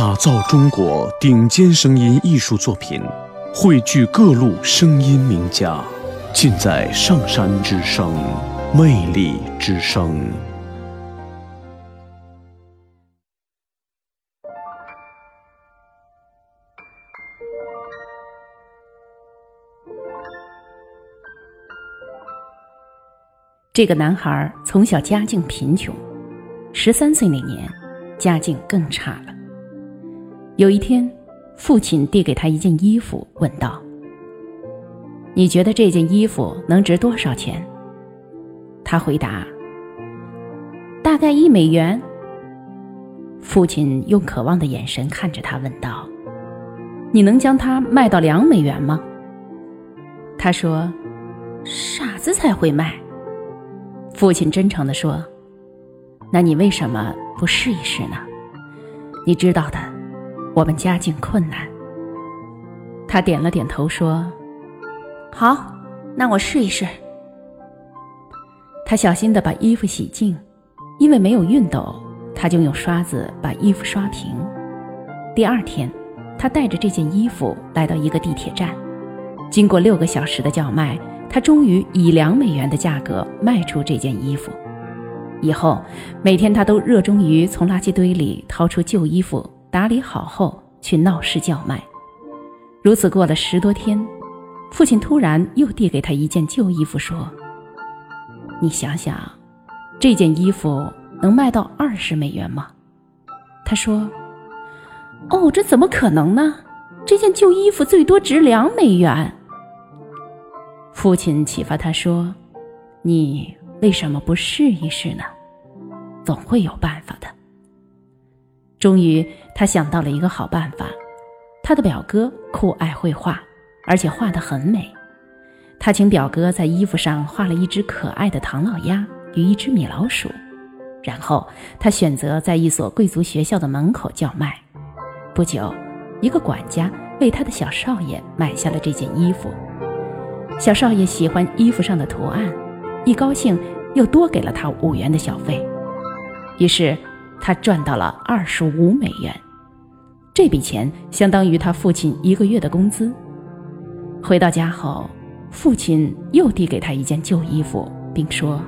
打造中国顶尖声音艺术作品，汇聚各路声音名家，尽在上山之声，魅力之声。这个男孩从小家境贫穷，十三岁那年，家境更差了。有一天，父亲递给他一件衣服，问道：“你觉得这件衣服能值多少钱？”他回答：“大概一美元。”父亲用渴望的眼神看着他，问道：“你能将它卖到两美元吗？”他说：“傻子才会卖。”父亲真诚地说：“那你为什么不试一试呢？你知道的，我们家境困难。”他点了点头说：“好，那我试一试。”他小心的把衣服洗净，因为没有熨斗，他就用刷子把衣服刷平。第二天，他带着这件衣服来到一个地铁站，经过六个小时的叫卖。他终于以两美元的价格卖出这件衣服。以后，每天他都热衷于从垃圾堆里掏出旧衣服，打理好后去闹市叫卖。如此过了十多天，父亲突然又递给他一件旧衣服，说：“你想想，这件衣服能卖到二十美元吗？”他说：“哦，这怎么可能呢？这件旧衣服最多值两美元。”父亲启发他说：“你为什么不试一试呢？总会有办法的。”终于，他想到了一个好办法。他的表哥酷爱绘画，而且画得很美。他请表哥在衣服上画了一只可爱的唐老鸭与一只米老鼠，然后他选择在一所贵族学校的门口叫卖。不久，一个管家为他的小少爷买下了这件衣服。小少爷喜欢衣服上的图案，一高兴又多给了他五元的小费，于是他赚到了二十五美元。这笔钱相当于他父亲一个月的工资。回到家后，父亲又递给他一件旧衣服，并说：“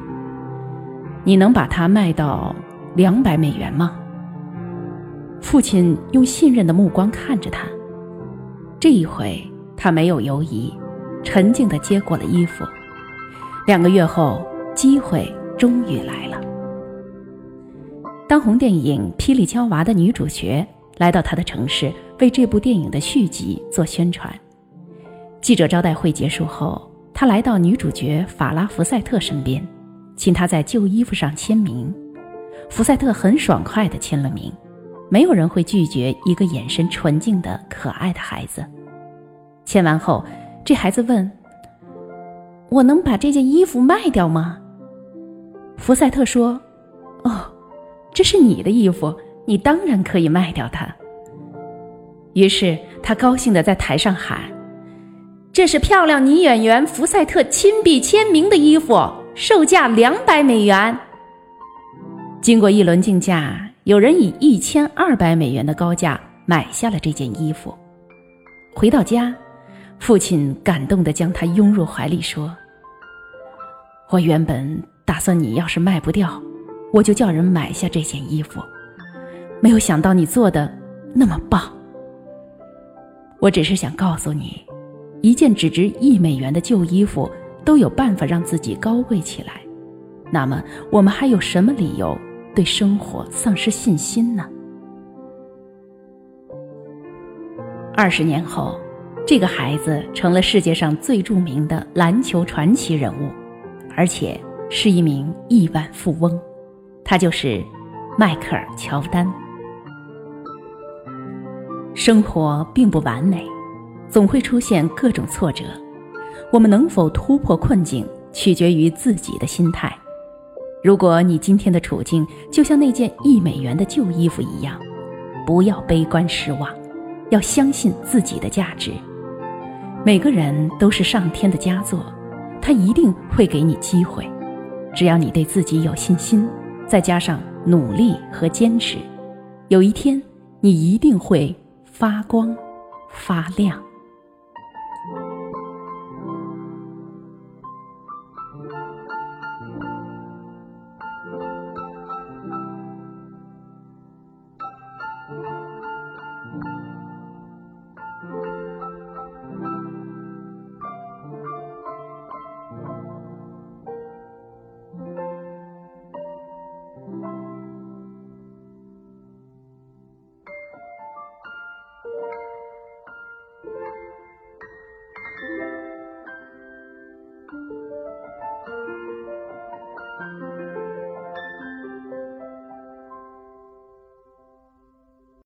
你能把它卖到两百美元吗？”父亲用信任的目光看着他，这一回他没有犹疑。沉静地接过了衣服。两个月后，机会终于来了。当红电影《霹雳娇娃》的女主角来到他的城市，为这部电影的续集做宣传。记者招待会结束后，他来到女主角法拉·福赛特身边，请她在旧衣服上签名。福赛特很爽快地签了名。没有人会拒绝一个眼神纯净的可爱的孩子。签完后。这孩子问：“我能把这件衣服卖掉吗？”福赛特说：“哦，这是你的衣服，你当然可以卖掉它。”于是他高兴地在台上喊：“这是漂亮女演员福赛特亲笔签名的衣服，售价两百美元。”经过一轮竞价，有人以一千二百美元的高价买下了这件衣服。回到家。父亲感动地将他拥入怀里，说：“我原本打算你要是卖不掉，我就叫人买下这件衣服。没有想到你做的那么棒。我只是想告诉你，一件只值一美元的旧衣服都有办法让自己高贵起来，那么我们还有什么理由对生活丧失信心呢？”二十年后。这个孩子成了世界上最著名的篮球传奇人物，而且是一名亿万富翁，他就是迈克尔·乔丹。生活并不完美，总会出现各种挫折，我们能否突破困境，取决于自己的心态。如果你今天的处境就像那件一美元的旧衣服一样，不要悲观失望，要相信自己的价值。每个人都是上天的佳作，他一定会给你机会。只要你对自己有信心，再加上努力和坚持，有一天你一定会发光发亮。